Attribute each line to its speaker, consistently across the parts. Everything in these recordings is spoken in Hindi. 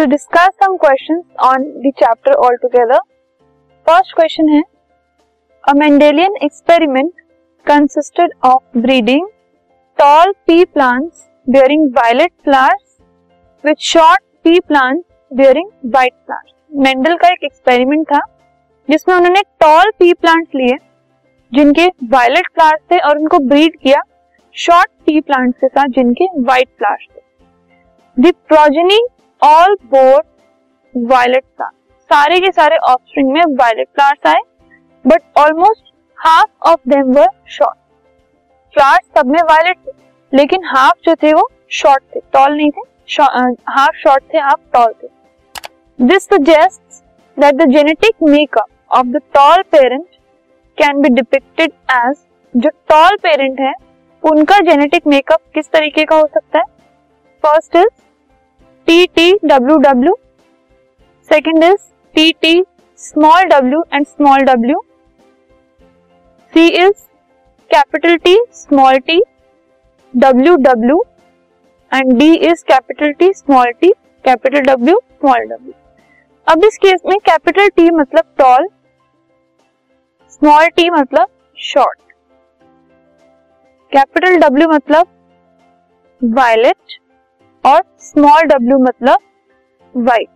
Speaker 1: Will discuss some questions on the chapter all together first question है a Mendelian experiment consisted of breeding tall pea plants bearing violet flowers with short pea plants bearing white flowers Mendel का एक एक्सपेरिमेंट था, जिसमें उन्होंने टॉल पी प्लांट्स लिए, जिनके वायलेट फ्लावर्स थे और उनको ब्रीड किया शॉर्ट पी प्लांट्स के साथ जिनके व्हाइट फ्लावर्स थे। Progeny all bore violet flower सारे के सारे ऑफस्प्रिंग में वायलेट फ्लावर्स आए but almost half of them were short flowers सब में वायलेट थे, लेकिन हाफ़ जो थे वो शॉर्ट थे टॉल नहीं थे हाफ़ शॉर्ट थे हाफ़ टॉल थे. This suggest that the genetic makeup of the tall parent can be depicted as जो टॉल पेरेंट है, उनका जेनेटिक मेकअप किस तरीके का हो सकता है? First is T T W W second is T T small W and small W C is capital T small T W W and D is capital T small T capital W small W अब इस केस में कैपिटल टी मतलब टॉल स्मॉल टी मतलब शॉर्ट कैपिटल डब्ल्यू मतलब वायलेट और स्मॉल डब्ल्यू मतलब वाइट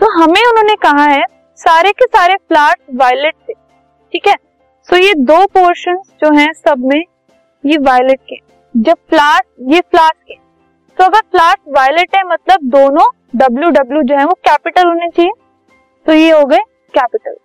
Speaker 1: तो हमें उन्होंने कहा है, सारे के सारे फ्लावर्स वायलेट थे, ठीक है? सो ये दो पोर्शन जो हैं सब में, ये वायलेट के, जब फ्लावर्स ये फ्लावर्स के। तो अगर फ्लावर्स वायलेट है मतलब दोनों डब्ल्यू डब्ल्यू जो है, वो कैपिटल होने चाहिए। तो ये हो गए कैपिटल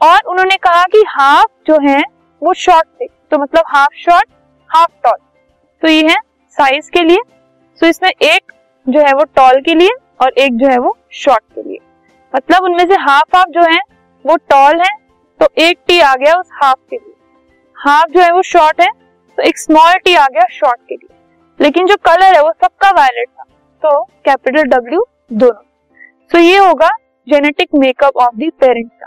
Speaker 1: और उन्होंने कहा कि हाफ़ जो है, वो शॉर्ट थे। तो मतलब हाफ़ शॉर्ट हाफ़ टॉल तो ये है साइज़ के लिए। तो इसमें एक जो है वो टॉल के लिए और एक जो है वो शॉर्ट के लिए। मतलब उनमें से हाफ़ हाफ़ जो है, वो टॉल है तो एक टी आ गया उस हाफ़ के लिए। हाफ़ जो है वो शॉर्ट है तो एक स्मॉल टी आ गया शॉर्ट के लिए। लेकिन जो कलर है वो सबका वायलेट था तो कैपिटल डब्ल्यू दोनों। तो ये होगा genetic makeup of the parent का।